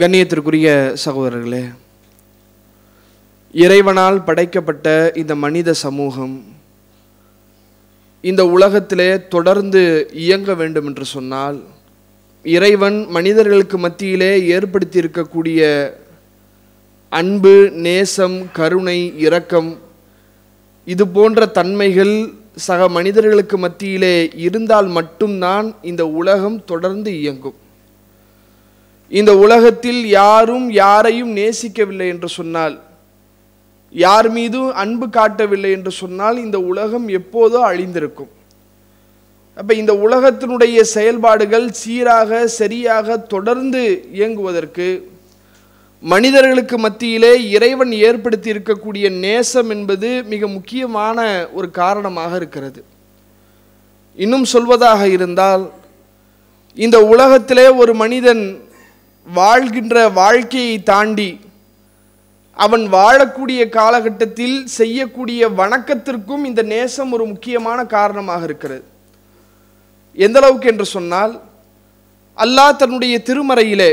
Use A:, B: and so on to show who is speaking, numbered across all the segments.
A: கண்ணியத்திற்குரிய சகோதரர்களே இறைவனால் படைக்கப்பட்ட இந்த மனித சமூகம் இந்த உலகத்திலே தொடர்ந்து இயங்க வேண்டும் என்று சொன்னால் இறைவன் மனிதர்களுக்கு மத்தியிலே ஏற்படுத்தியிருக்கக்கூடிய அன்பு நேசம் கருணை இரக்கம் இது போன்ற தன்மைகள் சக மனிதர்களுக்கு மத்தியிலே இருந்தால் மட்டும்தான் இந்த உலகம் தொடர்ந்து இயங்கும். இந்த உலகத்தில் யாரும் யாரையும் நேசிக்கவில்லை என்று சொன்னால் யார் மீதும் அன்பு காட்டவில்லை என்று சொன்னால் இந்த உலகம் எப்போதோ அழிந்திருக்கும். அப்போ இந்த உலகத்தினுடைய செயல்பாடுகள் சீராக சரியாக தொடர்ந்து இயங்குவதற்கு மனிதர்களுக்கு மத்தியிலே இறைவன் ஏற்படுத்தி இருக்கக்கூடிய நேசம் என்பது மிக முக்கியமான ஒரு காரணமாக இருக்கிறது. இன்னும் சொல்வதாக இருந்தால் இந்த உலகத்திலே ஒரு மனிதன் வாழ்கின்ற வாழ்க்கையை தாண்டி அவன் வாழக்கூடிய காலகட்டத்தில் செய்யக்கூடிய வணக்கத்திற்கும் இந்த நேசம் ஒரு முக்கியமான காரணமாக இருக்கிறது. எந்த அளவுக்கு என்று சொன்னால் அல்லாஹ் தன்னுடைய திருமறையிலே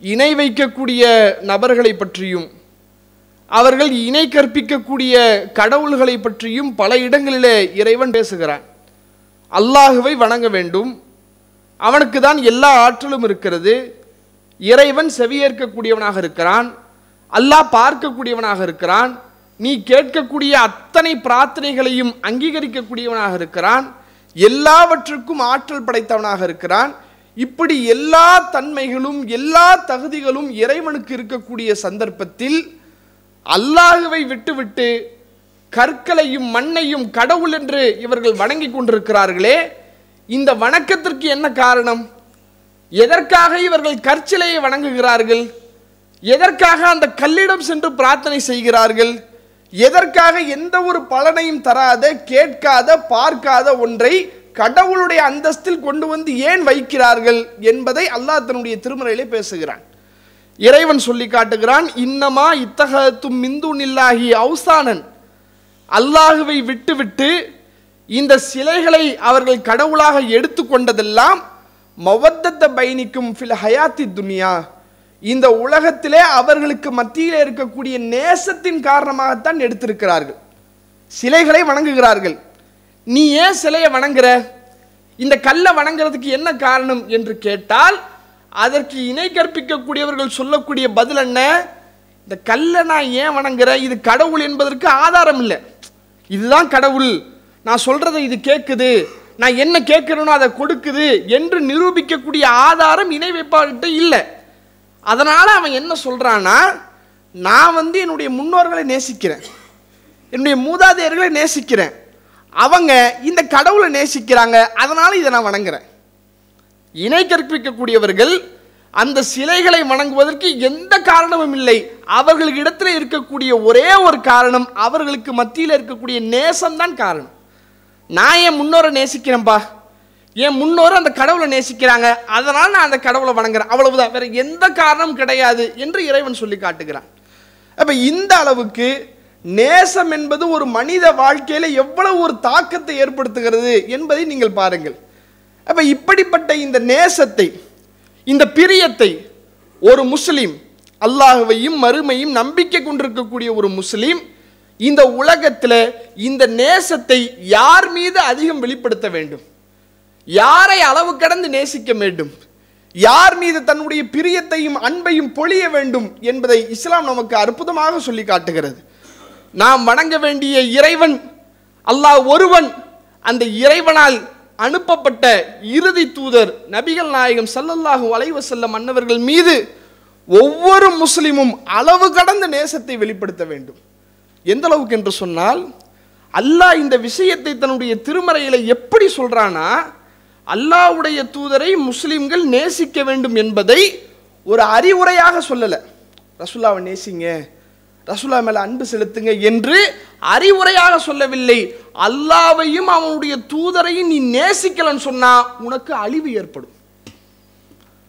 A: இணை வைக்கக்கூடிய நபர்களை பற்றியும் அவர்கள் இணை கற்பிக்கக்கூடிய கடவுள்களை பற்றியும் பல இடங்களிலே இறைவன் பேசுகிறான். அல்லாஹுவை வணங்க வேண்டும். அவனுக்கு தான் எல்லா ஆற்றலும் இருக்கிறது. இறைவன் செவியேற்கக்கூடியவனாக இருக்கிறான் அல்லாஹ் பார்க்கக்கூடியவனாக இருக்கிறான் நீ கேட்கக்கூடிய அத்தனை பிரார்த்தனைகளையும் அங்கீகரிக்கக்கூடியவனாக இருக்கிறான் எல்லாவற்றுக்கும் ஆற்றல் படைத்தவனாக இருக்கிறான். இப்படி எல்லா தன்மைகளும் எல்லா தகுதிகளும் இறைவனுக்கு இருக்கக்கூடிய சந்தர்ப்பத்தில் அல்லாஹுவை விட்டுவிட்டு கற்களையும் மண்ணையும் கடவுள் என்று இவர்கள் வணங்கி கொண்டிருக்கிறார்களே இந்த வணக்கத்திற்கு என்ன காரணம்? எதற்காக இவர்கள் கற்சிலையை வணங்குகிறார்கள்? எதற்காக அந்த கல்லிடம் சென்று பிரார்த்தனை செய்கிறார்கள்? எதற்காக எந்த ஒரு பலனையும் தராத கேட்காத பார்க்காத ஒன்றை கடவுளுடைய அந்தஸ்தில் கொண்டு வந்து ஏன் வைக்கிறார்கள் என்பதை அல்லாஹ் தன்னுடைய திருமறையிலே பேசுகிறான். இறைவன் சொல்லி காட்டுகிறான் இன்னமா இத்தகத்தும் மிந்து நில்லாகி அவுசானன். அல்லாஹுவை விட்டுவிட்டு இந்த சிலைகளை அவர்கள் கடவுளாக எடுத்துக்கொண்டதெல்லாம் மவத்தத்தை பயணிக்கும் ஃபில் ஹயாத்தி துனியா. இந்த உலகத்திலே அவர்களுக்கு மத்தியில் இருக்கக்கூடிய நேசத்தின் காரணமாகத்தான் எடுத்திருக்கிறார்கள். சிலைகளை வணங்குகிறார்கள். நீ ஏன் சிலையை வணங்குற? இந்த கல்லை வணங்குறதுக்கு என்ன காரணம் என்று கேட்டால் அதற்கு இணை கற்பிக்கக்கூடியவர்கள் சொல்லக்கூடிய பதில் என்ன? இந்த கல்லை நான் ஏன் வணங்குறேன் இது கடவுள் என்பதற்கு ஆதாரம் இல்லை. இதுதான் கடவுள். நான் சொல்றதை இது கேட்குது நான் என்ன கேட்குறேனோ அதை கொடுக்குது என்று நிரூபிக்கக்கூடிய ஆதாரம் இணை வைப்பாகிட்ட இல்லை. அதனால் அவன் என்ன சொல்கிறான்னா நான் வந்து என்னுடைய முன்னோர்களை நேசிக்கிறேன். என்னுடைய மூதாதையர்களை நேசிக்கிறேன். அவங்க இந்த கடவுளை நேசிக்கிறாங்க அதனால் இதை நான் வணங்குறேன். இணை கற்பிக்கக்கூடியவர்கள் அந்த சிலைகளை வணங்குவதற்கு எந்த காரணமும் இல்லை. அவர்களுக்கு இடத்துல இருக்கக்கூடிய ஒரே ஒரு காரணம் அவர்களுக்கு மத்தியில் இருக்கக்கூடிய நேசம்தான் காரணம். நான் என் முன்னோரை நேசிக்கிறேன்ப்பா என் முன்னோரும் அந்த கடவுளை நேசிக்கிறாங்க. அதனால் நான் அந்த கடவுளை வணங்குறேன். அவ்வளவுதான். வேற எந்த காரணம் கிடையாது என்று இறைவன் சொல்லி காட்டுகிறான். அப்போ இந்த அளவுக்கு நேசம் என்பது ஒரு மனித வாழ்க்கையில் எவ்வளவு ஒரு தாக்கத்தை ஏற்படுத்துகிறது என்பதை நீங்கள் பாருங்கள். அப்போ இப்படிப்பட்ட இந்த நேசத்தை இந்த பிரியத்தை ஒரு முஸ்லீம் அல்லாஹுவையும் மறுமையும் நம்பிக்கை கொண்டிருக்கக்கூடிய ஒரு முஸ்லீம் இந்த உலகத்தில் இந்த நேசத்தை யார் மீது அதிகம் வெளிப்படுத்த வேண்டும்? யாரை அளவு கடந்து நேசிக்க வேண்டும்? யார் மீது தன்னுடைய பிரியத்தையும் அன்பையும் பொழிய வேண்டும் என்பதை இஸ்லாம் நமக்கு அற்புதமாக சொல்லி காட்டுகிறது. நாம் வணங்க வேண்டிய இறைவன் அல்லாஹ் ஒருவன் அந்த இறைவனால் அனுப்பப்பட்ட இறுதி தூதர் நபிகள் நாயகம் சல்லல்லாஹு செல்ல அன்னவர்கள் மீது ஒவ்வொரு முஸ்லிமும் அளவு கடந்த நேசத்தை வெளிப்படுத்த வேண்டும். எந்த அளவுக்கு என்று சொன்னால் அல்லாஹ் இந்த விஷயத்தை தன்னுடைய திருமறையில் எப்படி சொல்கிறானா அல்லாஹ்வுடைய தூதரை முஸ்லீம்கள் நேசிக்க வேண்டும் என்பதை ஒரு அறிவுரையாக சொல்லலை. ரசுல்லாவை நேசிங்க ரசுல்லா மேலே அன்பு செலுத்துங்க என்று அறிவுரையாக சொல்லவில்லை. அல்லாவையும் அவனுடைய தூதரையும் நீ நேசிக்கலன்னு சொன்னால் உனக்கு அழிவு ஏற்படும்.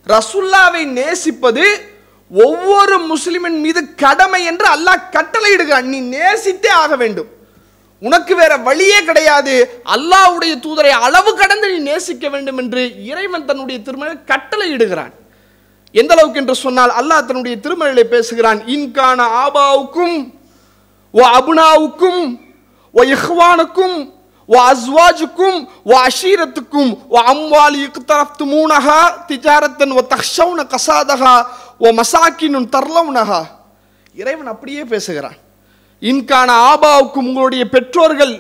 A: ரசுல்லாவை நேசிப்பது ஒவ்வொரு முஸ்லிமின் மீது கடமை என்று அல்லாஹ் கட்டளையிடுகிறான். நீ நேசித்தே ஆக வேண்டும். உனக்கு வேற வழியே கிடையாது. அல்லாஹ்வுடைய தூதரை அளவு கடந்து நீ நேசிக்க வேண்டும் என்று இறைவன் தன்னுடைய திருமண கட்டளையிடுகிறான். எந்த அளவுக்கு என்று சொன்னால் அல்லாஹ் தன்னுடைய திருமணிலே பேசுகிறான் இன்கான ஆபாவுக்கும் ஓ அபுனாவுக்கும் ஓ இஹ்வானுக்கும் ஓ அஸ்வாஜுக்கும் ஓ அஷீரத்துக்கும் ஓ அம்வாலி இக்தரஃப்து மூனஹா திஜாரத்தன் ஓ தஹ்ஷவுன கசாதஹா ஓ மசாக்கினும் தர்லவுனஹா இறைவன் அப்படியே பேசுகிறான். இன்கான ஆபாவுக்கும் உங்களுடைய பெற்றோர்கள்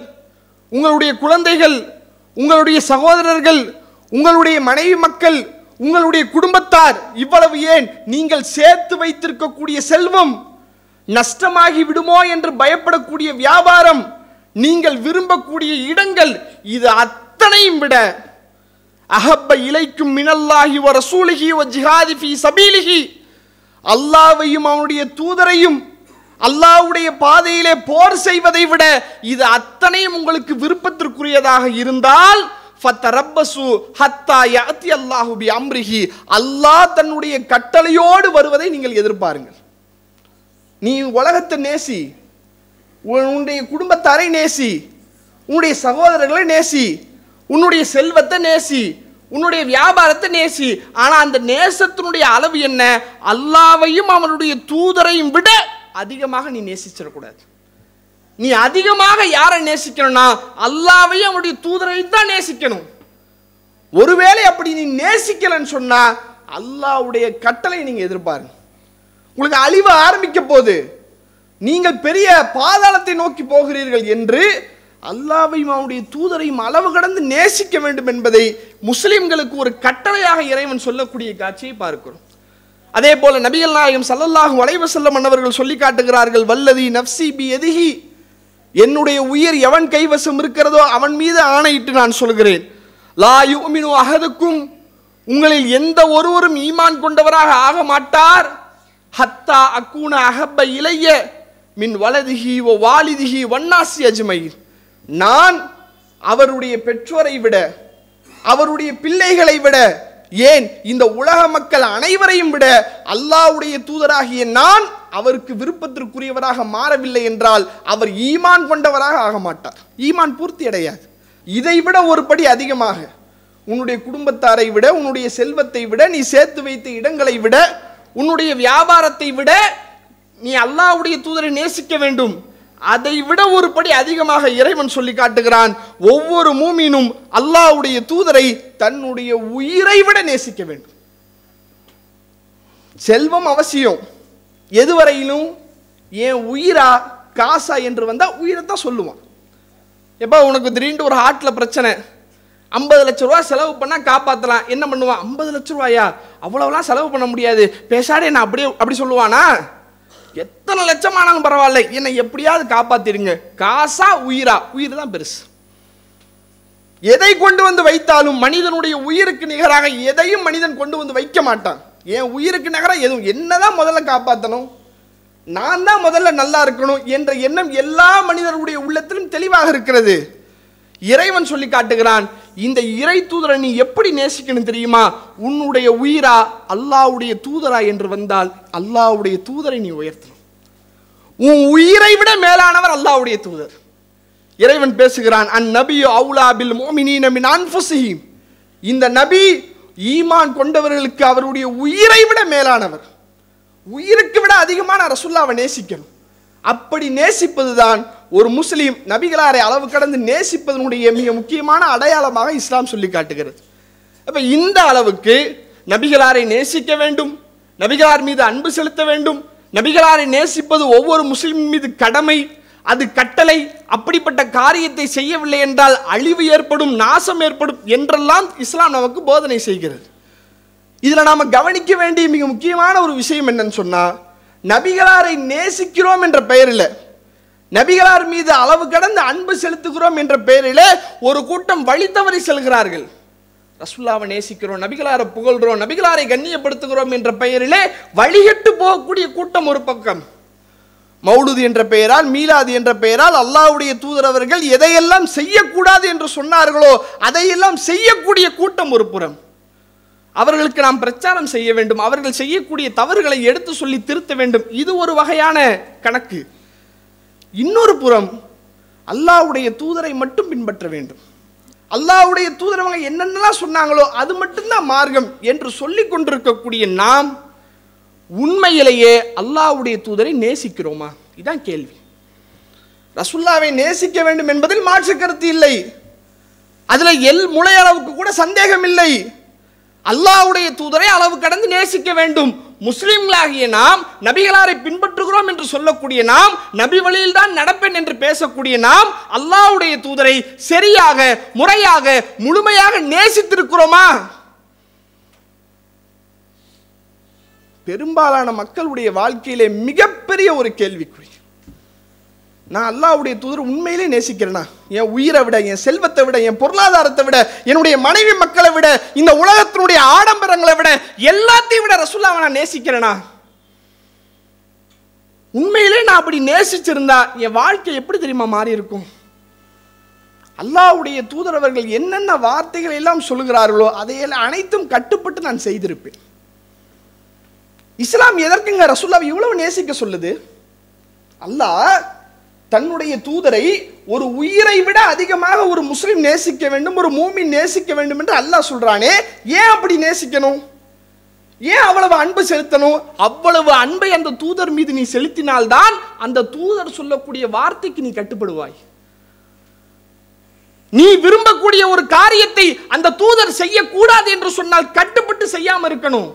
A: உங்களுடைய குழந்தைகள் உங்களுடைய சகோதரர்கள் உங்களுடைய மனைவி மக்கள் உங்களுடைய குடும்பத்தார் இவ்வளவு ஏன்? நீங்கள் சேர்த்து வைத்திருக்கக்கூடிய செல்வம் நஷ்டமாகி விடுமோ என்று பயப்படக்கூடிய வியாபாரம் நீங்கள் விரும்பக்கூடிய இடங்கள் இது அத்தனையும் விட அஹப்ப இலைக்கும் மினல்லாஹி வர சூலிகி வ ஜிஹாதி ஃபி சபீலிஹி. அல்லாவையும் அவனுடைய தூதரையும் அல்லாஹ்வுடைய பாதையிலே போர் செய்வதை விட இது அத்தனையும் உங்களுக்கு விருப்பத்திற்குரியதாக இருந்தால் ஃபத்தரப்பசு ஹத்தா யாத்தி அல்லாஹு பி அம்ரிஹி. அல்லாஹ் தன்னுடைய கட்டளையோடு வருவதை நீங்கள் எதிர்பாருங்கள். நீ உலகத்தை நேசி உன்னுடைய குடும்பத்தாரை நேசி. உன்னுடைய சகோதரர்களை நேசி. உன்னுடைய செல்வத்தை நேசி. உன்னுடைய வியாபாரத்தை நேசி. ஆனால் அந்த நேசத்தினுடைய அளவு என்ன? அல்லாவையும் அவனுடைய தூதரையும் விட அதிகமாக நீ நேசிச்சிடக்கூடாது. நீ அதிகமாக யாரை நேசிக்கணும்னா அல்லாவையும் அவனுடைய தூதரையும் தான் நேசிக்கணும். ஒருவேளை அப்படி நீ நேசிக்கலன்னு சொன்னா அல்லாவுடைய கட்டளை நீங்க எதிர்பாருங்க. உங்களுக்கு அழிவு ஆரம்பிக்க போகுது நீங்கள் பெரிய பாதாளத்தை நோக்கி போகிறீர்கள் என்று அல்லாவையும் அவனுடைய தூதரையும் அளவு கடந்து நேசிக்க வேண்டும் என்பதை முஸ்லிம்களுக்கு ஒரு கட்டளையாக இறைவன் சொல்லக்கூடிய காட்சியை பார்க்கிறோம். அதே போல நபிகள் நாயகம் சல்லல்லாஹும் அலைஹி வஸல்லம் மன்னவர்கள் சொல்லி காட்டுகிறார்கள் வல்லதி நப்சி பி எதிஹி என்னுடைய உயிர் எவன் கைவசம் இருக்கிறதோ அவன் மீது ஆணையிட்டு நான் சொல்கிறேன். லா யுமினு அகதுக்கும் உங்களில் எந்த ஒருவரும் ஈமான் கொண்டவராக ஆக மாட்டார். ஹத்தா அக்கூன அகப்ப இளைய மின் வலதுகி ஓ வாலிதுகி வன்னாசி அஜ்மைர் நான் அவருடைய பெற்றோரை விட அவருடைய பிள்ளைகளை விட ஏன் இந்த உலக மக்கள் அனைவரையும் விட அல்லாவுடைய தூதராகிய நான் அவருக்கு விருப்பத்திற்குரியவராக மாறவில்லை என்றால் அவர் ஈமான் கொண்டவராக ஆக மாட்டார். ஈமான் பூர்த்தி அடையாது. இதை விட ஒரு படி அதிகமாக உன்னுடைய குடும்பத்தாரை விட உன்னுடைய செல்வத்தை விட நீ சேர்த்து வைத்த இடங்களை விட உன்னுடைய வியாபாரத்தை விட நீ அல்லாவுடைய தூதரை நேசிக்க வேண்டும். அதை விட ஒரு படி அதிகமாக இறைவன் சொல்லி காட்டுகிறான். ஒவ்வொரு மூமினும் அல்லாஹ்வுடைய தூதரை தன்னுடைய உயிரை விட நேசிக்க வேண்டும். செல்வம் அவசியம். எதுவரையிலும் என் உயிரா காசா என்று வந்தால் உயிரை தான் சொல்லுவான். எப்போ உனக்கு திடீர்னு ஒரு ஹார்ட்டில் பிரச்சனை. ஐம்பது லட்ச ரூபா செலவு பண்ணால் காப்பாற்றலாம் என்ன பண்ணுவான்? ஐம்பது லட்ச ரூபாயா? அவ்வளோலாம் செலவு பண்ண முடியாது. பேசாடே நான் அப்படியே அப்படி சொல்லுவானா? எத்தனை லட்சம் ஆனாலும் பரவாயில்ல. என்னை எப்படியாவது காப்பாத்திடுங்க. காசா உயிரா? உயிர் தான் பெருசு. எதை கொண்டு வந்து வைத்தாலும் மனிதனுடைய உயிருக்கு நிகராக எதையும் மனிதன் கொண்டு வந்து வைக்க மாட்டான். என் உயிருக்கு நிகராக எதுவும். என்னதான் முதல்ல காப்பாற்றணும் நான் தான் முதல்ல நல்லா இருக்கணும் என்ற எண்ணம் எல்லா மனிதருடைய உள்ளத்திலும் தெளிவாக இருக்கிறது. இறைவன் சொல்லி காட்டுகிறான் இந்த இறை தூதரை நீ எப்படி நேசிக்கணும் தெரியுமா? உன்னுடைய உயிரா? அல்லாஹ்வுடைய தூதரா? என்று வந்தால் அல்லாவுடைய தூதரை நீ உயர்த்தணும். உன் உயிரை விட மேலானவர் அல்லாவுடைய தூதர். இறைவன் பேசுகிறான் அந் நபி அவுலா பில் மோமினீன இந்த நபி ஈமான் கொண்டவர்களுக்கு அவருடைய உயிரை விட மேலானவர். உயிருக்கு விட அதிகமான ரசுல்லாவை நேசிக்கணும். அப்படி நேசிப்பதுதான் ஒரு முஸ்லீம் நபிகளாரை அளவு கடந்து நேசிப்பதனுடைய மிக முக்கியமான அடையாளமாக இஸ்லாம் சொல்லி காட்டுகிறது. அப்ப இந்த அளவுக்கு நபிகளாரை நேசிக்க வேண்டும் நபிகளார் மீது அன்பு செலுத்த வேண்டும் நபிகளாரை நேசிப்பது ஒவ்வொரு முஸ்லிம் மீது கடமை அது கட்டளை. அப்படிப்பட்ட காரியத்தை செய்யவில்லை என்றால் அழிவு ஏற்படும் நாசம் ஏற்படும் என்றெல்லாம் இஸ்லாம் நமக்கு போதனை செய்கிறது. இதில் நாம் கவனிக்க வேண்டிய மிக முக்கியமான ஒரு விஷயம் என்னன்னு சொன்னால் நபிகளாரை நேசிக்கிறோம் என்ற பெயரில் நபிகளார் மீது அளவு கடந்து அன்பு செலுத்துகிறோம் என்ற பெயரில் ஒரு கூட்டம் வழி தவறி செல்கிறார்கள். ரசுல்லாவை நேசிக்கிறோம் நபிகளாரை புகழ்கிறோம் நபிகளாரை கண்ணியப்படுத்துகிறோம் என்ற பெயரிலே வழிகட்டு போகக்கூடிய கூட்டம் ஒரு பக்கம். மௌலுது என்ற பெயரால் மீலாது என்ற பெயரால் அல்லாவுடைய தூதரவர்கள் எதையெல்லாம் செய்யக்கூடாது என்று சொன்னார்களோ அதையெல்லாம் செய்யக்கூடிய கூட்டம் ஒரு புறம். அவர்களுக்கு நாம் பிரச்சாரம் செய்ய வேண்டும் அவர்கள் செய்யக்கூடிய தவறுகளை எடுத்து சொல்லி திருத்த வேண்டும். இது ஒரு வகையான கணக்கு. இன்னொரு புறம் அல்லாஹ்வுடைய தூதரை மட்டும் பின்பற்ற வேண்டும். அல்லாவுடைய தூதர் அவங்க என்னென்னலாம் சொன்னாங்களோ அது மட்டும்தான் மார்க்கம் என்று சொல்லி கொண்டிருக்கக்கூடிய நாம் உண்மையிலேயே அல்லாஹ்வுடைய தூதரை நேசிக்கிறோமா? இதுதான் கேள்வி. ரசுல்லாவை நேசிக்க வேண்டும் என்பதில் மாற்று கருத்து இல்லை. அதில் எல் முளை அளவுக்கு கூட சந்தேகம் இல்லை. அல்லாவுடைய தூதரை அளவு கடந்து நேசிக்க வேண்டும். முஸ்லிம்களாகிய நாம் நபிகளாரை பின்பற்றுகிறோம் என்று சொல்லக்கூடிய நாம் நபி வழியில் தான் நடப்பேன் என்று பேசக்கூடிய நாம் அல்லாஹ்வுடைய தூதரை சரியாக முறையாக முழுமையாக நேசித்திருக்கிறோமா? பெரும்பாலான மக்களுடைய வாழ்க்கையிலே மிகப்பெரிய ஒரு கேள்விக்குறி. நான் அல்லாவுடைய தூதர் உண்மையிலே நேசிக்கிறேனா? என் உயிரை விட என் செல்வத்தை விட என் பொருளாதாரத்தை விட என்னுடைய மனைவி மக்களை விட இந்த உலகத்தினுடைய ஆடம்பரங்களை விட எல்லாத்தையும் விட ரசுல்லாவை நான் நேசிக்கிறேனா? உண்மையிலே நான் அப்படி நேசிச்சிருந்தா என் வாழ்க்கை எப்படி தெரியுமா மாறி இருக்கும்? அல்லாஹ்வுடைய தூதரவர்கள் என்னென்ன வார்த்தைகள் எல்லாம் சொல்லுகிறார்களோ அதையெல்லாம் அனைத்தும் கட்டுப்பட்டு நான் செய்திருப்பேன். இஸ்லாம் எதற்குங்க ரசுல்லாவை இவ்வளவு நேசிக்க சொல்லுது? அல்லாஹ் தன்னுடைய தூதரை ஒரு உயிரை விட அதிகமாக ஒரு முஸ்லீம் நேசிக்க வேண்டும் ஒரு மூமின் நேசிக்க வேண்டும் என்று அல்லாஹ் சொல்றானே ஏன் அப்படி நேசிக்கணும்? ஏன் அவ்வளவு அன்பு செலுத்தணும்? அவ்வளவு அன்பை அந்த தூதர் மீது நீ செலுத்தினால்தான் அந்த தூதர் சொல்லக்கூடிய வார்த்தைக்கு நீ கட்டுப்படுவாய். நீ விரும்பக்கூடிய ஒரு காரியத்தை அந்த தூதர் செய்யக்கூடாது என்று சொன்னால் கட்டுப்பட்டு செய்யாமல் இருக்கணும்.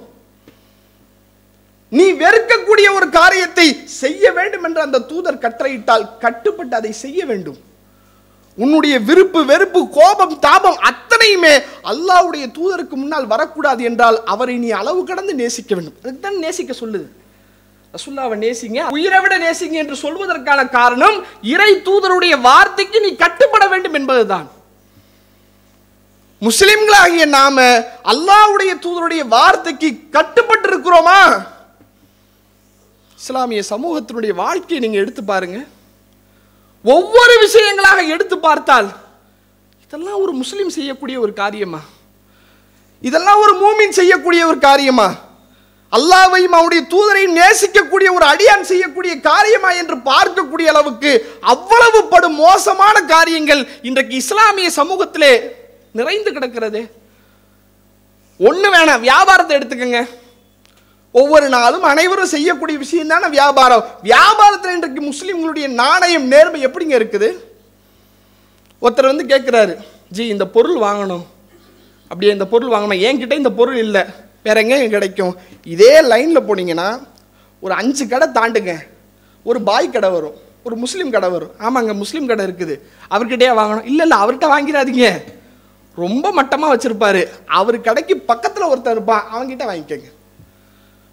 A: நீ வெறுக்கக்கூடிய ஒரு காரியத்தை செய்ய வேண்டும் என்று அந்த தூதர் கட்டளையிட்டால் கட்டுப்பட்டு அதை செய்ய வேண்டும். உன்னுடைய விருப்பு வெறுப்பு கோபம் தாபம் அத்தனையுமே அல்லாஹ்வுடைய தூதருக்கு முன்னால் வரக்கூடாது என்றால் அவரை நீ அளவு கடந்து நேசிக்க வேண்டும். அதுக்கு தான் நேசிக்க சொல்லுது. ரசுல்லாவை நேசிங்க உயிரை விட நேசிங்க என்று சொல்வதற்கான காரணம் இறை தூதருடைய வார்த்தைக்கு நீ கட்டுப்பட வேண்டும் என்பதுதான். முஸ்லிம்களாகிய நாம அல்லாவுடைய தூதருடைய வார்த்தைக்கு கட்டுப்பட்டு இருக்கிறோமா இஸ்லாமிய சமூகத்தினுடைய வாழ்க்கையை நீங்கள் எடுத்து பாருங்க. ஒவ்வொரு விஷயங்களாக எடுத்து பார்த்தால் இதெல்லாம் ஒரு முஸ்லீம் செய்யக்கூடிய ஒரு காரியமா? இதெல்லாம் ஒரு மூமின் செய்யக்கூடிய ஒரு காரியமா? அல்லாவையும் அவருடைய தூதரையும் நேசிக்கக்கூடிய ஒரு அடியான் செய்யக்கூடிய காரியமா என்று பார்க்கக்கூடிய அளவுக்கு அவ்வளவு படும் மோசமான காரியங்கள் இன்றைக்கு இஸ்லாமிய சமூகத்திலே நிறைந்து கிடக்கிறது. ஒன்று வேணாம் வியாபாரத்தை எடுத்துக்கங்க. ஒவ்வொரு நாளும் அனைவரும் செய்யக்கூடிய விஷயம் தானே வியாபாரம். வியாபாரத்தில் இன்றைக்கு முஸ்லீம்களுடைய நாணயம் நேர்மை எப்படிங்க இருக்குது? ஒருத்தர் வந்து கேட்குறாரு ஜி இந்த பொருள் வாங்கணும். அப்படியே இந்த பொருள் வாங்கணும். என்கிட்ட இந்த பொருள் இல்லை. வேற எங்கே கிடைக்கும். இதே லைனில் போனீங்கன்னா ஒரு அஞ்சு கடை தாண்டுங்க. ஒரு பாய் கடை வரும். ஒரு முஸ்லீம் கடை வரும். ஆமாங்க முஸ்லீம் கடை இருக்குது. அவர்கிட்டயே வாங்கணும். இல்லை இல்லை அவர்கிட்ட வாங்கிடாதீங்க. ரொம்ப மட்டமாக வச்சுருப்பாரு. அவர் கடைக்கு பக்கத்தில் ஒருத்தர் இருப்பான். அவன்கிட்ட வாங்கிக்கோங்க.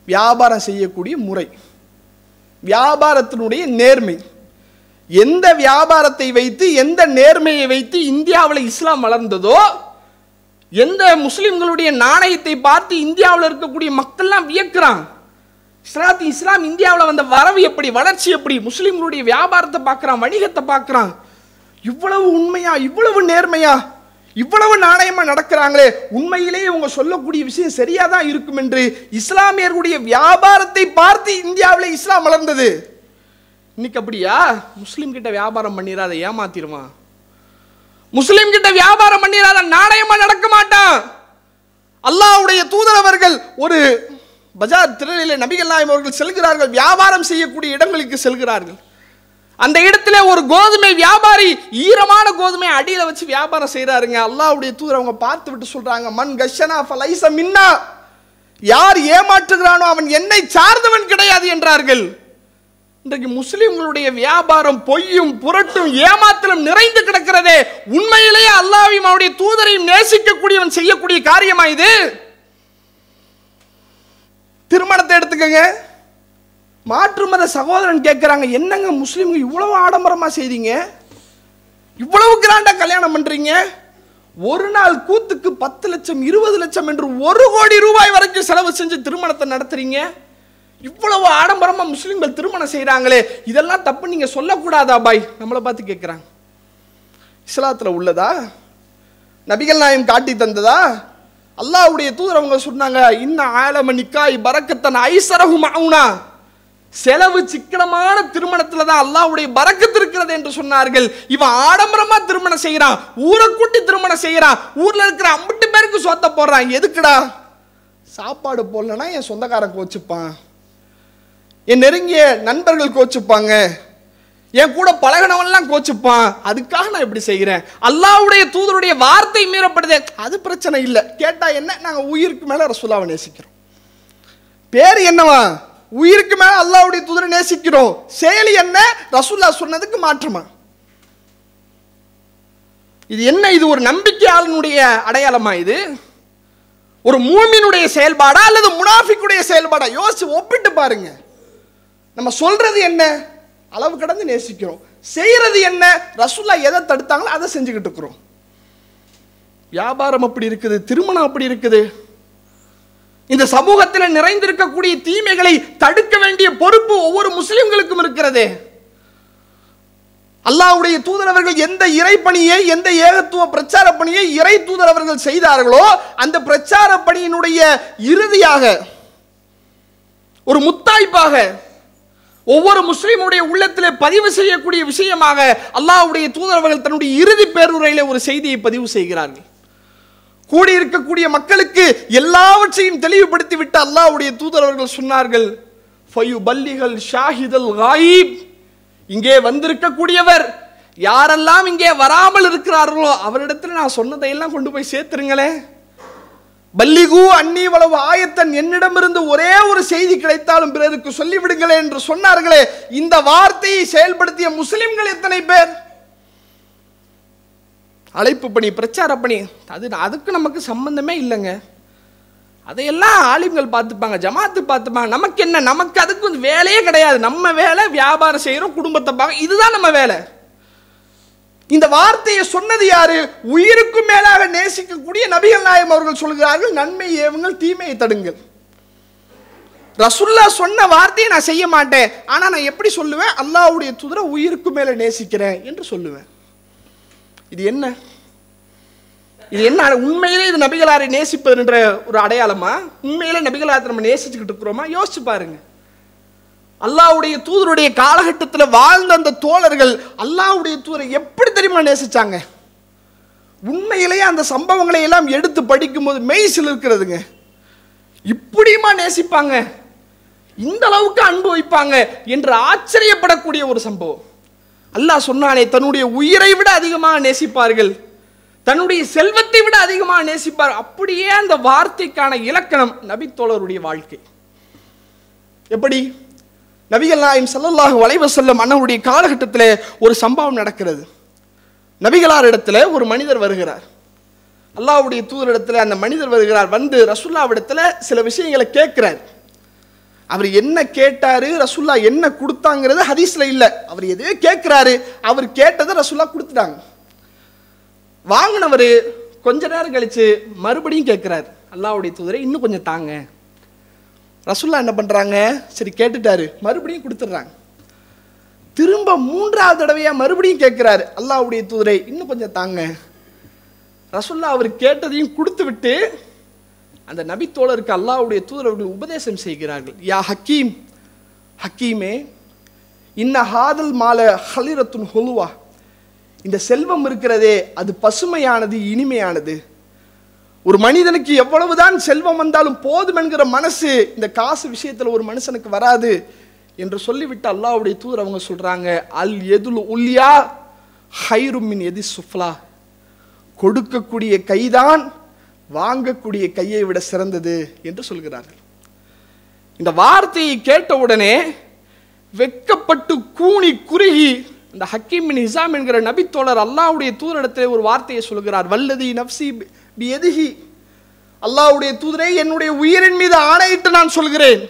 A: வியாபாரம் செய்யக்கூடிய முறை. வியாபாரத்தினுடைய நேர்மை. எந்த வியாபாரத்தை வைத்து எந்த நேர்மையை வைத்து இந்தியாவில் இஸ்லாம் வளர்ந்ததோ எந்த முஸ்லிம்களுடைய நாணயத்தை பார்த்து இந்தியாவில் இருக்கக்கூடிய மக்கள்லாம் வியக்கிறான் இஸ்லாத்து இஸ்லாம் இந்தியாவில் வந்த வரவு எப்படி வளர்ச்சி எப்படி முஸ்லிம்களுடைய வியாபாரத்தை பார்க்குறான் வணிகத்தை பார்க்குறான். இவ்வளவு உண்மையா இவ்வளவு நேர்மையா? இவ்வளவு நாணயமா நடக்கிறாங்களே. உண்மையிலேயே இவங்க சொல்லக்கூடிய விஷயம் சரியா தான் இருக்கும் என்று இஸ்லாமியர்களுடைய வியாபாரத்தை பார்த்து இந்தியாவில் இஸ்லாம் வளர்ந்தது. இன்னைக்கு அப்படியா? முஸ்லீம் கிட்ட வியாபாரம் பண்ணிடாத ஏமாத்திருவான் முஸ்லீம் கிட்ட வியாபாரம் பண்ணிடாத நாணயமா நடக்க மாட்டான். அல்லாஹ்வுடைய தூதரவர்கள் ஒரு பஜார் திரளிலே நபிகள் நாயம் அவர்கள் செல்கிறார்கள் வியாபாரம் செய்யக்கூடிய இடங்களுக்கு செல்கிறார்கள். அந்த இடத்துல ஒரு கோதுமை வியாபாரி ஈரமான கோதுமை அடியில் வச்சு வியாபாரம் செய்கிறாருங்க அல்லாவுடைய தூர் அவங்க பார்த்து விட்டு சொல்கிறாங்க மண் கஷனா ஃபலைச மின்னா. யார் ஏமாற்றுகிறானோ அவன் என்னை சார்ந்தவன் கிடையாது என்றார்கள். இன்றைக்கு முஸ்லிம்களுடைய வியாபாரம் பொய்யும் புரட்டும் ஏமாத்தலும் நிறைந்து கிடக்கிறதே உண்மையிலேயே அல்லாவையும் அவருடைய தூதரையும் நேசிக்கக்கூடியவன் செய்யக்கூடிய காரியமா இது? திருமணத்தை எடுத்துக்கங்க. மாற்று மத சகோதரன் கேட்குறாங்க என்னங்க முஸ்லீம்கள் இவ்வளவு ஆடம்பரமாக செய்கிறீங்க இவ்வளவு கிராண்டாக கல்யாணம் பண்ணுறீங்க ஒரு நாள் கூத்துக்கு பத்து லட்சம் இருபது லட்சம் என்று ஒரு கோடி ரூபாய் வரைக்கும் செலவு செஞ்சு திருமணத்தை நடத்துறீங்க? இவ்வளவு ஆடம்பரமாக முஸ்லீம்கள் திருமணம் செய்கிறாங்களே இதெல்லாம் தப்பு நீங்கள் சொல்லக்கூடாதா பாய்? நம்மளை பார்த்து கேட்குறாங்க இஸ்லாத்தில் உள்ளதா? நபிகள் நாயம் காட்டி தந்ததா? அல்லாவுடைய தூதர் அவங்க சொன்னாங்க இன்ன ஆலமணிக்காய் நிக்காய் பரக்கத்தன் ஐசரகு மாவுனா செலவு சிக்கனமான திருமணத்துல தான் அல்லாவுடைய பறக்கத்து இருக்கிறது என்று சொன்னார்கள். இவன் ஆடம்பரமா திருமணம் செய்யறான். ஊரை கூட்டி திருமணம் செய்யறான். ஊர்ல இருக்கிற அம்பிட்டு பேருக்கு சொத்த போடுறான். எதுக்குடா? சாப்பாடு போடலன்னா என் சொந்தக்காரன் கோச்சுப்பான். என் நெருங்கிய நண்பர்கள் கோச்சுப்பாங்க. என் கூட பழகினவன்லாம் கோச்சுப்பான். அதுக்காக நான் இப்படி செய்கிறேன் அல்லாவுடைய தூதருடைய வார்த்தை மீறப்படுதே. அது பிரச்சனை இல்லை. கேட்டால் என்ன? நாங்கள் உயிருக்கு மேலே ரசூலாவை நேசிக்கிறோம். பேர் என்னவா? உயிருக்கு மேல அல்லாவுடைய தூதரை நேசிக்கிறோம். செயலி என்ன? ரசூல்லா சொன்னதுக்கு மாற்றமா? இது என்ன? இது ஒரு நம்பிக்கையாளனுடைய அடையாளமா இது? ஒரு மூமினுடைய செயல்பாடா அல்லது முனாஃபிக்குடைய செயல்பாடா? யோசிச்சு ஒப்பிட்டு பாருங்க. நம்ம சொல்றது என்ன? அளவு கடந்து நேசிக்கிறோம். செய்யறது என்ன? ரசுல்லா எதை தடுத்தாங்களோ அதை செஞ்சுக்கிட்டு இருக்கிறோம். வியாபாரம் அப்படி இருக்குது திருமணம் அப்படி இருக்குது. இந்த சமூகத்தில் நிறைந்திருக்கக்கூடிய தீமைகளை தடுக்க வேண்டிய பொறுப்பு ஒவ்வொரு முஸ்லிம்களுக்கும் இருக்கிறது. அல்லாவுடைய தூதரவர்கள் எந்த இறை பணியை எந்த ஏகத்துவ பிரச்சார பணியை இறை தூதரவர்கள் செய்தார்களோ அந்த பிரச்சார பணியினுடைய இறுதியாக ஒரு முத்தாய்ப்பாக ஒவ்வொரு முஸ்லீமுடைய உள்ளத்திலே பதிவு செய்யக்கூடிய விஷயமாக அல்லாவுடைய தூதரவர்கள் தன்னுடைய இறுதி பேருரையிலே ஒரு செய்தியை பதிவு செய்கிறார்கள். கூடியிருக்கக்கூடிய மக்களுக்கு எல்லாவற்றையும் தெளிவுபடுத்தி விட்டு அல்லாஹ்வுடைய தூதரவர்கள் சொன்னார்கள் ஃபயு பல்லிகள் ஷாஹிதல் காயிப். இங்கே வந்திருக்கக்கூடியவர் யாரெல்லாம் இங்கே வராமல் இருக்கிறார்களோ அவரிடத்தில் நான் சொன்னதையெல்லாம் கொண்டு போய் சேர்த்துருங்களே பல்லிகு அன்னி வளவு ஆயத்தன் என்னிடமிருந்து ஒரே ஒரு செய்தி கிடைத்தாலும் பிறருக்கு சொல்லிவிடுங்களே என்று சொன்னார்களே. இந்த வார்த்தையை செயல்படுத்திய முஸ்லிம்கள் எத்தனை பேர்? அழைப்பு பணி பிரச்சார பணி அது அதுக்கு நமக்கு சம்பந்தமே இல்லைங்க. அதையெல்லாம் ஆலிம்கள் பார்த்துப்பாங்க ஜமாத்து பார்த்துப்பாங்க. நமக்கு என்ன? நமக்கு அதுக்கு வேலையே கிடையாது. நம்ம வேலை வியாபாரம் செய்கிறோம் குடும்பத்தை பார்க்க இதுதான் நம்ம வேலை. இந்த வார்த்தையை சொன்னது யாரு? உயிருக்கு மேலாக நேசிக்கக்கூடிய நபிகள் நாயம் அவர்கள் சொல்கிறார்கள் நன்மை ஏவுங்கள் தீமையை தடுங்கள். ரசுல்லா சொன்ன வார்த்தையை நான் செய்ய மாட்டேன். ஆனால் நான் எப்படி சொல்லுவேன்? அல்லாவுடைய துதரை உயிருக்கு மேலே நேசிக்கிறேன் என்று சொல்லுவேன். இது என்ன? இது என்ன? உண்மையிலே இது நபிகளாரை நேசிப்பது என்ற ஒரு அடையாளமா? உண்மையிலே நபிகளாரத்தை நம்ம நேசிச்சுக்கிட்டு இருக்கிறோமா? யோசிச்சு பாருங்க. அல்லாஹ்வுடைய தூதருடைய காலகட்டத்தில் வாழ்ந்த அந்த தோழர்கள் அல்லாவுடைய தூதரை எப்படி தெரியுமா நேசிச்சாங்க? உண்மையிலேயே அந்த சம்பவங்களை எல்லாம் எடுத்து படிக்கும்போது மெய்சில் இருக்கிறதுங்க. இப்படியுமா நேசிப்பாங்க? இந்த அளவுக்கு அன்பு வைப்பாங்க என்று ஆச்சரியப்படக்கூடிய ஒரு சம்பவம். அல்லாஹ் சொன்னானே தன்னுடைய உயிரை விட அதிகமாக நேசிப்பார்கள். தன்னுடைய செல்வத்தை விட அதிகமாக நேசிப்பார். அப்படியே அந்த வார்த்தைக்கான இலக்கணம் நபித்தோழருடைய வாழ்க்கை. எப்படி? நபிகள் நாயம் ஸல்லல்லாஹு வளைவ செல்லும் அண்ணனுடைய காலகட்டத்தில் ஒரு சம்பவம் நடக்கிறது. நபிகளார் இடத்துல ஒரு மனிதர் வருகிறார். அல்லாவுடைய தூதரிடத்தில் அந்த மனிதர் வருகிறார். வந்து ரசுல்லாவிடத்தில் சில விஷயங்களை கேட்கிறார். அவர் என்ன கேட்டாரு ரசுல்லா என்ன கொடுத்தாங்கிறது ஹதீஸ்ல இல்லை. அவர் எதையோ கேட்குறாரு அவர் கேட்டதை ரசுல்லா கொடுத்துட்டாங்க. வாங்கினவர் கொஞ்ச நேரம் கழிச்சு மறுபடியும் கேட்குறாரு அல்லாவுடைய தூதரை இன்னும் கொஞ்சம் தாங்க. ரசுல்லா என்ன பண்ணுறாங்க சரி கேட்டுட்டாரு. மறுபடியும் கொடுத்துட்றாங்க. திரும்ப மூன்றாவது தடவையாக மறுபடியும் கேட்குறாரு அல்லாவுடைய தூதரை இன்னும் கொஞ்சம் தாங்க. ரசுல்லா அவர் கேட்டதையும் கொடுத்து விட்டு அந்த நபித்தோழருக்கு அல்லாவுடைய தூதரவர்கள் உபதேசம் செய்கிறார்கள். யா ஹக்கீம் ஹக்கீமே இன்ன ஹாதல் மால ஹலிரத்துன் ஹொலுவா. இந்த செல்வம் இருக்கிறதே அது பசுமையானது இனிமையானது. ஒரு மனிதனுக்கு எவ்வளவுதான் செல்வம் வந்தாலும் போதும் என்கிற மனசு இந்த காசு விஷயத்தில் ஒரு மனுஷனுக்கு வராது என்று சொல்லிவிட்டு அல்லாவுடைய தூதர் அவங்க சொல்றாங்க. அல் எதுல் உல்யா ஹைருமின் எதி சுஃப்லா. கொடுக்கக்கூடிய கைதான் வாங்கக்கூடிய கையை விட சிறந்தது என்று சொல்கிறார்கள். இந்த வார்த்தையை கேட்ட உடனே வெக்கப்பட்டு கூனி குறுகி இந்த ஹக்கீம் பின் ஹிசாம் என்கிற நபித்தோழர் அல்லாவுடைய தூதரிடத்தில் ஒரு வார்த்தையை சொல்கிறார். வல்லதி நப்சி பி எதிகி அல்லாஹ்வுடைய தூதரே என்னுடைய உயிரின் மீது ஆணையிட்டு நான் சொல்கிறேன்.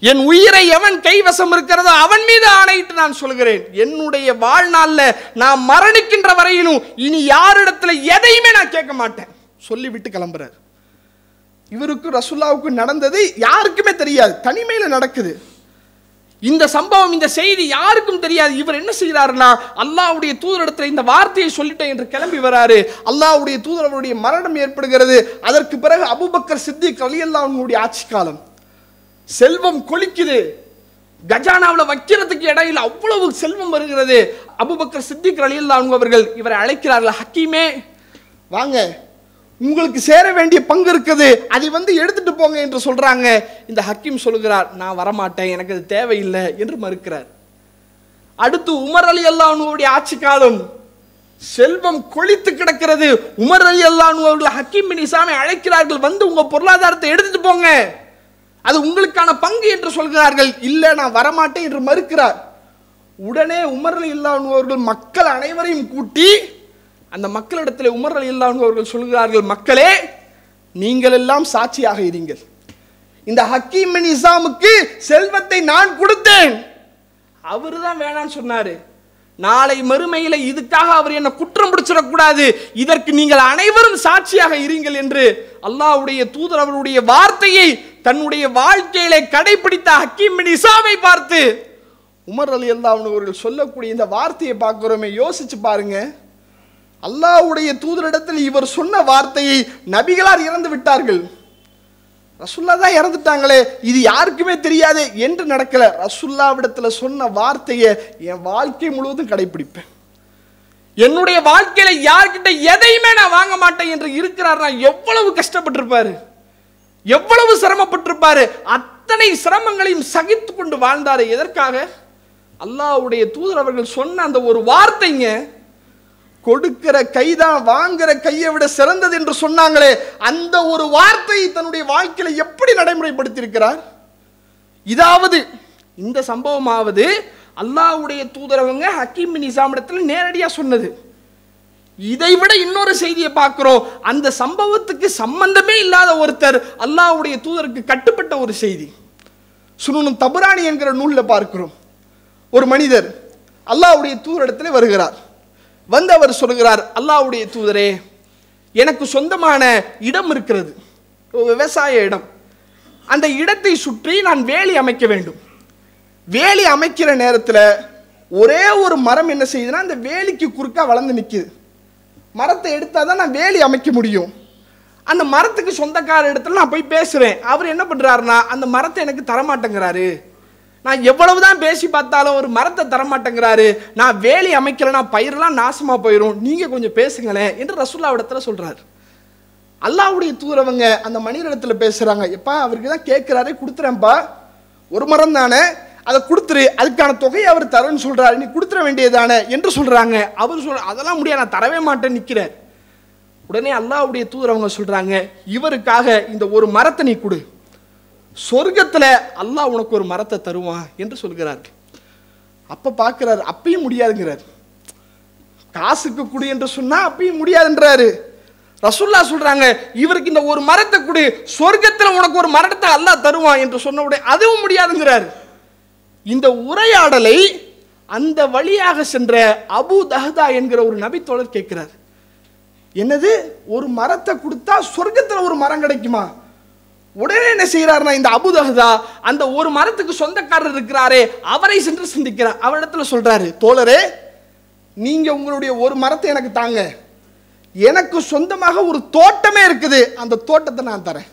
A: என் உயிரை எவன் கைவசம் இருக்கிறதோ அவன் மீது ஆணையிட்டு நான் சொல்கிறேன். என்னுடைய வாழ்நாளில் நான் மரணிக்கின்ற வரையிலும் இனி யாரிடத்துல எதையுமே நான் கேட்க மாட்டேன். சொல்லிவிட்டு கிளம்புறார். இவருக்கும் ரசுல்லாவுக்கும் நடந்தது யாருக்குமே தெரியாது. தனிமையில் நடக்குது. இந்த சம்பவம் இந்த செய்தி யாருக்கும் தெரியாது. இவர் என்ன செய்கிறாருன்னா அல்லாஹ்வுடைய தூதரிடத்தில் இந்த வார்த்தையை சொல்லிட்டேன் என்று கிளம்பி வராரு. அல்லாவுடைய தூதர் அவருடைய மரணம் ஏற்படுகிறது. அதற்கு பிறகு அபுபக்கர் சித்திக் அலியல்லாவுடைய ஆட்சி காலம். செல்வம் கொளிக்குது. கஜானாவில் வைக்கிறதுக்கு இடையில் அவ்வளவு செல்வம் வருகிறது. அபுபக்கர் சித்திக் அலியல்லாஹு அவர்கள் இவரை அழைக்கிறார்கள். ஹக்கீமே வாங்க. உங்களுக்கு சேர வேண்டிய பங்கு இருக்குது. அதை வந்து எடுத்துட்டு போங்க என்று சொல்றாங்க. இந்த ஹக்கீம் சொல்லுகிறார் நான் வரமாட்டேன் எனக்கு அது தேவையில்லை என்று மறுக்கிறார். அடுத்து உமர் அலி அல்லானுடைய ஆட்சி காலம். செல்வம் கொளித்து கிடக்கிறது. உமர் அலி அல்லானு அவர்கள் ஹக்கீம் பின் இசாமை அழைக்கிறார்கள் வந்து உங்க பொருளாதாரத்தை எடுத்துட்டு போங்க. அது உங்களுக்கான பங்கு என்று சொல்கிறார்கள். இல்லை நான் வரமாட்டேன் என்று மறுக்கிறார். உடனே உமர் அலி அல்லானு அவர்கள் மக்கள் அனைவரையும் கூட்டி அந்த மக்களிடத்தில் உமர் அலி அவர்கள் சொல்கிறார்கள் மக்களே நீங்கள் எல்லாம் சாட்சியாக இருங்கள். இந்த ஹக்கீமின் இசாமுக்கு செல்வத்தை நான் கொடுத்தேன். அவரு தான் வேணான்னு சொன்னாரு. நாளை மறுமையில் இதுக்காக அவர் என்னை குற்றம் பிடிச்சிடக்கூடாது. இதற்கு நீங்கள் அனைவரும் சாட்சியாக இருங்கள் என்று அல்லாஹ்வுடைய தூதர் அவருடைய வார்த்தையை தன்னுடைய வாழ்க்கையிலே கடைபிடித்த ஹக்கீமின் இசாமை பார்த்து உமர் அலி அல்லாஹ் அவர்கள் சொல்லக்கூடிய இந்த வார்த்தையை பார்க்குறோமே யோசிச்சு பாருங்கள் அல்லாவுடைய தூதரிடத்தில் இவர் சொன்ன வார்த்தையை நபிகளார் இறந்து விட்டார்கள். ரசுல்லா தான் இறந்துட்டாங்களே இது யாருக்குமே தெரியாது என்று நடக்கல. ரசுல்லாவிடத்தில் சொன்ன வார்த்தையை என் வாழ்க்கை முழுவதும் கடைபிடிப்பேன் என்னுடைய வாழ்க்கையில யார்கிட்ட எதையுமே நான் வாங்க மாட்டேன் என்று இருக்கிறார்னா எவ்வளவு கஷ்டப்பட்டிருப்பாரு? எவ்வளவு சிரமப்பட்டிருப்பாரு? அத்தனை சிரமங்களையும் சகித்து கொண்டு வாழ்ந்தாரு எதற்காக? அல்லாஹ்வுடைய தூதர் அவர்கள் சொன்ன அந்த ஒரு வார்த்தைங்க கொடுக்கிற கைதான் வாங்குற கையை விட சிறந்தது என்று சொன்னாங்களே அந்த ஒரு வார்த்தையை தன்னுடைய வாழ்க்கையில எப்படி நடைமுறைப்படுத்தியிருக்கிறார்? இதாவது இந்த சம்பவமாவது அல்லாவுடைய தூதரவங்க ஹக்கீம் நிசாமிடத்தில் நேரடியாக சொன்னது. இதை விட இன்னொரு செய்தியை பார்க்கிறோம். அந்த சம்பவத்துக்கு சம்பந்தமே இல்லாத ஒருத்தர் அல்லாஹ்வுடைய தூதருக்கு கட்டுப்பட்ட ஒரு செய்தி. சுனனும் தபுராணி என்கிற நூலில் பார்க்கிறோம். ஒரு மனிதர் அல்லாவுடைய தூதரிடத்தில் வருகிறார். வந்து அவர் சொல்கிறார் அல்லாவுடைய தூதரே எனக்கு சொந்தமான இடம் இருக்கிறது. விவசாய இடம். அந்த இடத்தை சுற்றி நான் வேலி அமைக்க வேண்டும். வேலி அமைக்கிற நேரத்தில் ஒரே ஒரு மரம் என்ன செய்யுதுன்னா அந்த வேலிக்கு குறுக்காக வளர்ந்து நிற்குது மரத்தை எடுத்தால் தான் நான் வேலி அமைக்க முடியும். அந்த மரத்துக்கு சொந்தக்கார இடத்துல நான் போய் பேசுகிறேன் அவர் என்ன பண்ணுறாருன்னா அந்த மரத்தை எனக்கு தரமாட்டேங்கிறாரு. நான் எவ்வளவு தான் பேசி பார்த்தாலும் ஒரு மரத்தை தரமாட்டேங்கிறாரு. நான் வேலி அமைக்கலைன்னா பயிரெல்லாம் நாசமாக போயிடும் நீங்கள் கொஞ்சம் பேசுங்களேன் என்று ரசூல்லாவிடத்துல சொல்கிறார் அல்லாவுடைய தூரவங்க அந்த மனிதனிடத்துல பேசுகிறாங்க எப்பா அவருக்கு தான் கேட்குறாரு கொடுத்துறேன்ப்பா. ஒரு மரம் தானே அதை கொடுத்துரு அதுக்கான தொகையை அவர் தரேன்னு சொல்கிறாரு நீ கொடுத்துற வேண்டியதானே என்று சொல்கிறாங்க அவர் சொல் அதெல்லாம் முடியாது நான் தரவே மாட்டேன் நிற்கிறேன் உடனே அல்லாவுடைய தூதரவங்க சொல்கிறாங்க இவருக்காக இந்த ஒரு மரத்தை நீ கொடு. சொர்க்கத்துல அல்லாஹ் உனக்கு ஒரு மரத்தை தருவான் என்று சொல்கிறார் அப்போ பார்க்குறாரு அப்பயும் முடியாதுங்கிறார். காசுக்கு குடி என்று சொன்னால் அப்பயும் முடியாதுன்றாரு. ரசுல்லா சொல்கிறாங்க இவருக்கு இந்த ஒரு மரத்தை கொடு சொர்க்கத்துல உனக்கு ஒரு மரத்தை அல்லாஹ் தருவான் என்று சொன்ன உடனே அதுவும் முடியாதுங்கிறாரு. இந்த உரையாடலை அந்த வழியாக சென்ற அபு தஹதா என்கிற ஒரு நபித்தோழர் கேட்கிறார். என்னது? ஒரு மரத்தை கொடுத்தா சொர்க்கத்துல ஒரு மரம் கிடைக்குமா? உடனே என்ன செய்கிறார்னா இந்த அபுதஹதா அந்த ஒரு மரத்துக்கு சொந்தக்காரர் இருக்கிறாரே அவரை சென்று சிந்திக்கிறார். அவரிடத்துல சொல்றாரு தோழரே நீங்க உங்களுடைய ஒரு மரத்தை எனக்கு தாங்க. எனக்கு சொந்தமாக ஒரு தோட்டமே இருக்குது. அந்த தோட்டத்தை நான் தரேன்.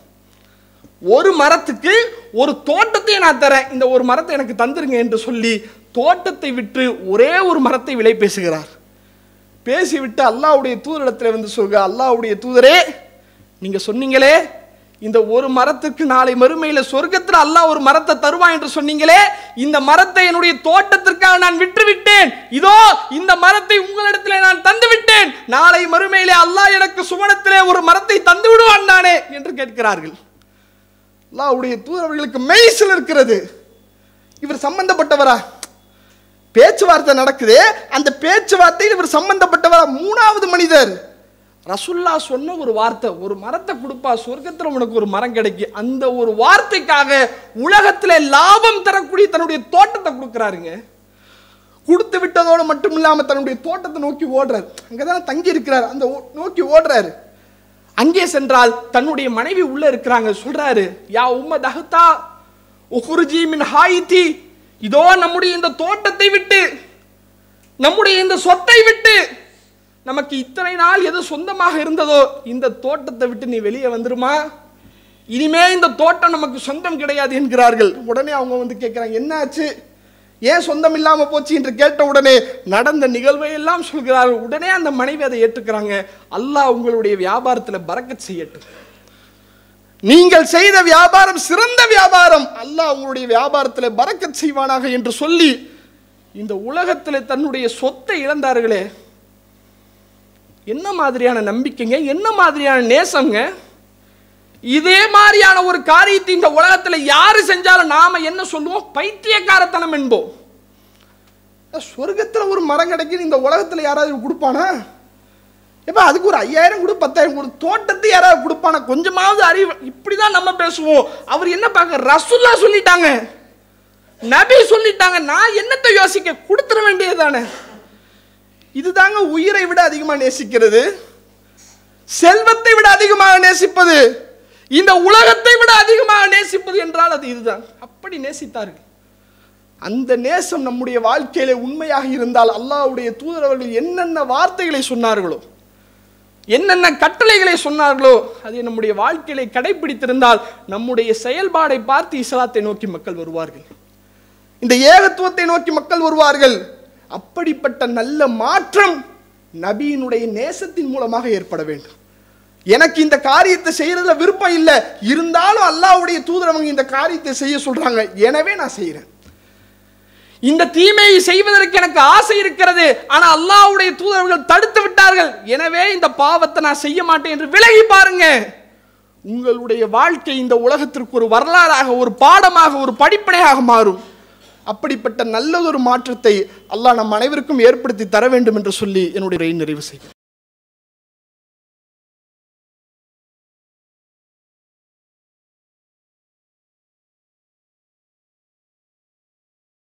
A: ஒரு மரத்துக்கு ஒரு தோட்டத்தை நான் தரேன். இந்த ஒரு மரத்தை எனக்கு தந்துருங்க என்று சொல்லி தோட்டத்தை விற்று ஒரே ஒரு மரத்தை விலை பேசுகிறார். பேசிவிட்டு அல்லாவுடைய தூதரிடத்தில் வந்து சொல்க அல்லாவுடைய தூதரே நீங்க சொன்னீங்களே இந்த ஒரு மரத்துக்கு நாளை மறுமையில் சொர்க்கத்தில் அல்லாஹ் ஒரு மரத்தை தருவான் என்று சொன்னீங்களே இந்த மரத்தை என்னுடைய தோட்டத்திற்காக நான் விற்று விட்டேன் இதோ இந்த மரத்தை உங்களிடத்தில் நான் தந்து விட்டேன் நாளை மறுமையிலே அல்லாஹ் எனக்கு சுவனத்திலே ஒரு மரத்தை தந்து விடுவான் தானே என்று கேட்கிறார்கள். அல்லாவுடைய தூரவர்களுக்கு மெய்சில் இருக்கிறது. இவர் சம்பந்தப்பட்டவரா? பேச்சுவார்த்தை நடக்குது அந்த பேச்சுவார்த்தையில் இவர் சம்பந்தப்பட்டவரா? மூணாவது மனிதர். ரசுல்லா சொன்ன ஒரு வார்த்தை ஒரு மரத்தை கொடுப்பா சொர்க்கத்தில் உனக்கு ஒரு மரம் கிடைக்கும் அந்த ஒரு வார்த்தைக்காக உலகத்தில் லாபம் தரக்கூடிய தன்னுடைய தோட்டத்தை கொடுக்குறாருங்க. கொடுத்து விட்டதோடு மட்டும் இல்லாமல் தன்னுடைய தோட்டத்தை நோக்கி ஓடுறாரு. அங்கதான் தங்கி இருக்கிறார். அந்த ஓ- நோக்கி ஓடுறாரு. அங்கே சென்றால் தன்னுடைய மனைவி உள்ள இருக்கிறாங்க. சொல்றாரு யா உம்ம தஹ்தா உஹுர்ஜி மின் ஹாயித்தி இதோ நம்முடைய இந்த தோட்டத்தை விட்டு நம்முடைய இந்த சொத்தை விட்டு நமக்கு இத்தனை நாள் எது சொந்தமாக இருந்ததோ இந்த தோட்டத்தை விட்டு நீ வெளியே வந்துருமா? இனிமே இந்த தோட்டம் நமக்கு சொந்தம் கிடையாது என்கிறார்கள். உடனே அவங்க வந்து கேட்குறாங்க என்னாச்சு? ஏன் சொந்தம் இல்லாமல் போச்சு? என்று கேட்ட உடனே நடந்த நிகழ்வை எல்லாம் சொல்கிறார்கள். உடனே அந்த மனைவி அதை ஏற்றுக்கிறாங்க. அல்லாஹ் உங்களுடைய வியாபாரத்தில் பறக்க செய்யட்டும். நீங்கள் செய்த வியாபாரம் சிறந்த வியாபாரம். அல்லாஹ் உங்களுடைய வியாபாரத்தில் பறக்க செய்வானாக? என்று சொல்லி இந்த உலகத்தில் தன்னுடைய சொத்தை இழந்தார்களே. என்ன மாதிரியான நம்பிக்கைங்க? என்ன மாதிரியான நேசங்க இதே மாதிரியான ஒரு காரியத்தை இந்த உலகத்தில் யாரு செஞ்சாலும் நாம என்ன சொல்லுவோம்? பைத்தியக்காரத்தனம் என்போம். சொர்க்கத்தில் ஒரு மரம் கிடைக்குது இந்த உலகத்தில் யாராவது கொடுப்பானா? எப்ப அதுக்கு ஒரு ஐயாயிரம் கொடு பத்தாயிரம் கொடு தோட்டத்தை யாராவது கொடுப்பானா? கொஞ்சமாவது அறிவு இப்படிதான் நம்ம பேசுவோம். அவர் என்ன பார்க்க ரசுல்லா சொல்லிட்டாங்க. நபி சொல்லிட்டாங்க. நான் என்னத்தை யோசிக்க கொடுத்துட வேண்டியதுதானே? இதுதாங்க உயிரை விட அதிகமாக நேசிக்கிறது. செல்வத்தை விட அதிகமாக நேசிப்பது இந்த உலகத்தை விட அதிகமாக நேசிப்பது என்றால் அது இதுதான். அப்படி நேசித்தார்கள். அந்த நேசம் நம்முடைய வாழ்க்கையில உண்மையாக இருந்தால் அல்லாவுடைய தூதரவர்கள் என்னென்ன வார்த்தைகளை சொன்னார்களோ என்னென்ன கட்டளைகளை சொன்னார்களோ அதை நம்முடைய வாழ்க்கையில கடைபிடித்திருந்தால் நம்முடைய செயல்பாடை பார்த்து இஸ்லாத்தை நோக்கி மக்கள் வருவார்கள். இந்த ஏகத்துவத்தை நோக்கி மக்கள் வருவார்கள். அப்படிப்பட்ட நல்ல மாற்றம் நபியினுடைய நேசத்தின் மூலமாக ஏற்பட வேண்டும். எனக்கு இந்த காரியத்தை செய்யறதுல விருப்பம் இல்லை. இருந்தாலும் அல்லாஹ்வுடைய தூதரவங்க இந்த காரியத்தை செய்ய சொல்றாங்க. எனவே நான் செய்யறேன் இந்த தீமையை செய்வதற்கு எனக்கு ஆசை இருக்கிறது. ஆனால் அல்லாவுடைய தூதர்கள் தடுத்து விட்டார்கள். எனவே இந்த பாவத்தை நான் செய்ய மாட்டேன் என்று விலகி பாருங்க. உங்களுடைய வாழ்க்கை இந்த உலகத்திற்கு ஒரு வரலாறாக ஒரு பாடமாக ஒரு படிப்படையாக மாறும். அப்படிப்பட்ட நல்லதொரு மாற்றத்தை அல்லாஹ் நம் அனைவருக்கும் ஏற்படுத்தி தர வேண்டும் என்று சொல்லி என்னுடைய நிறைவு செய்கிறேன்.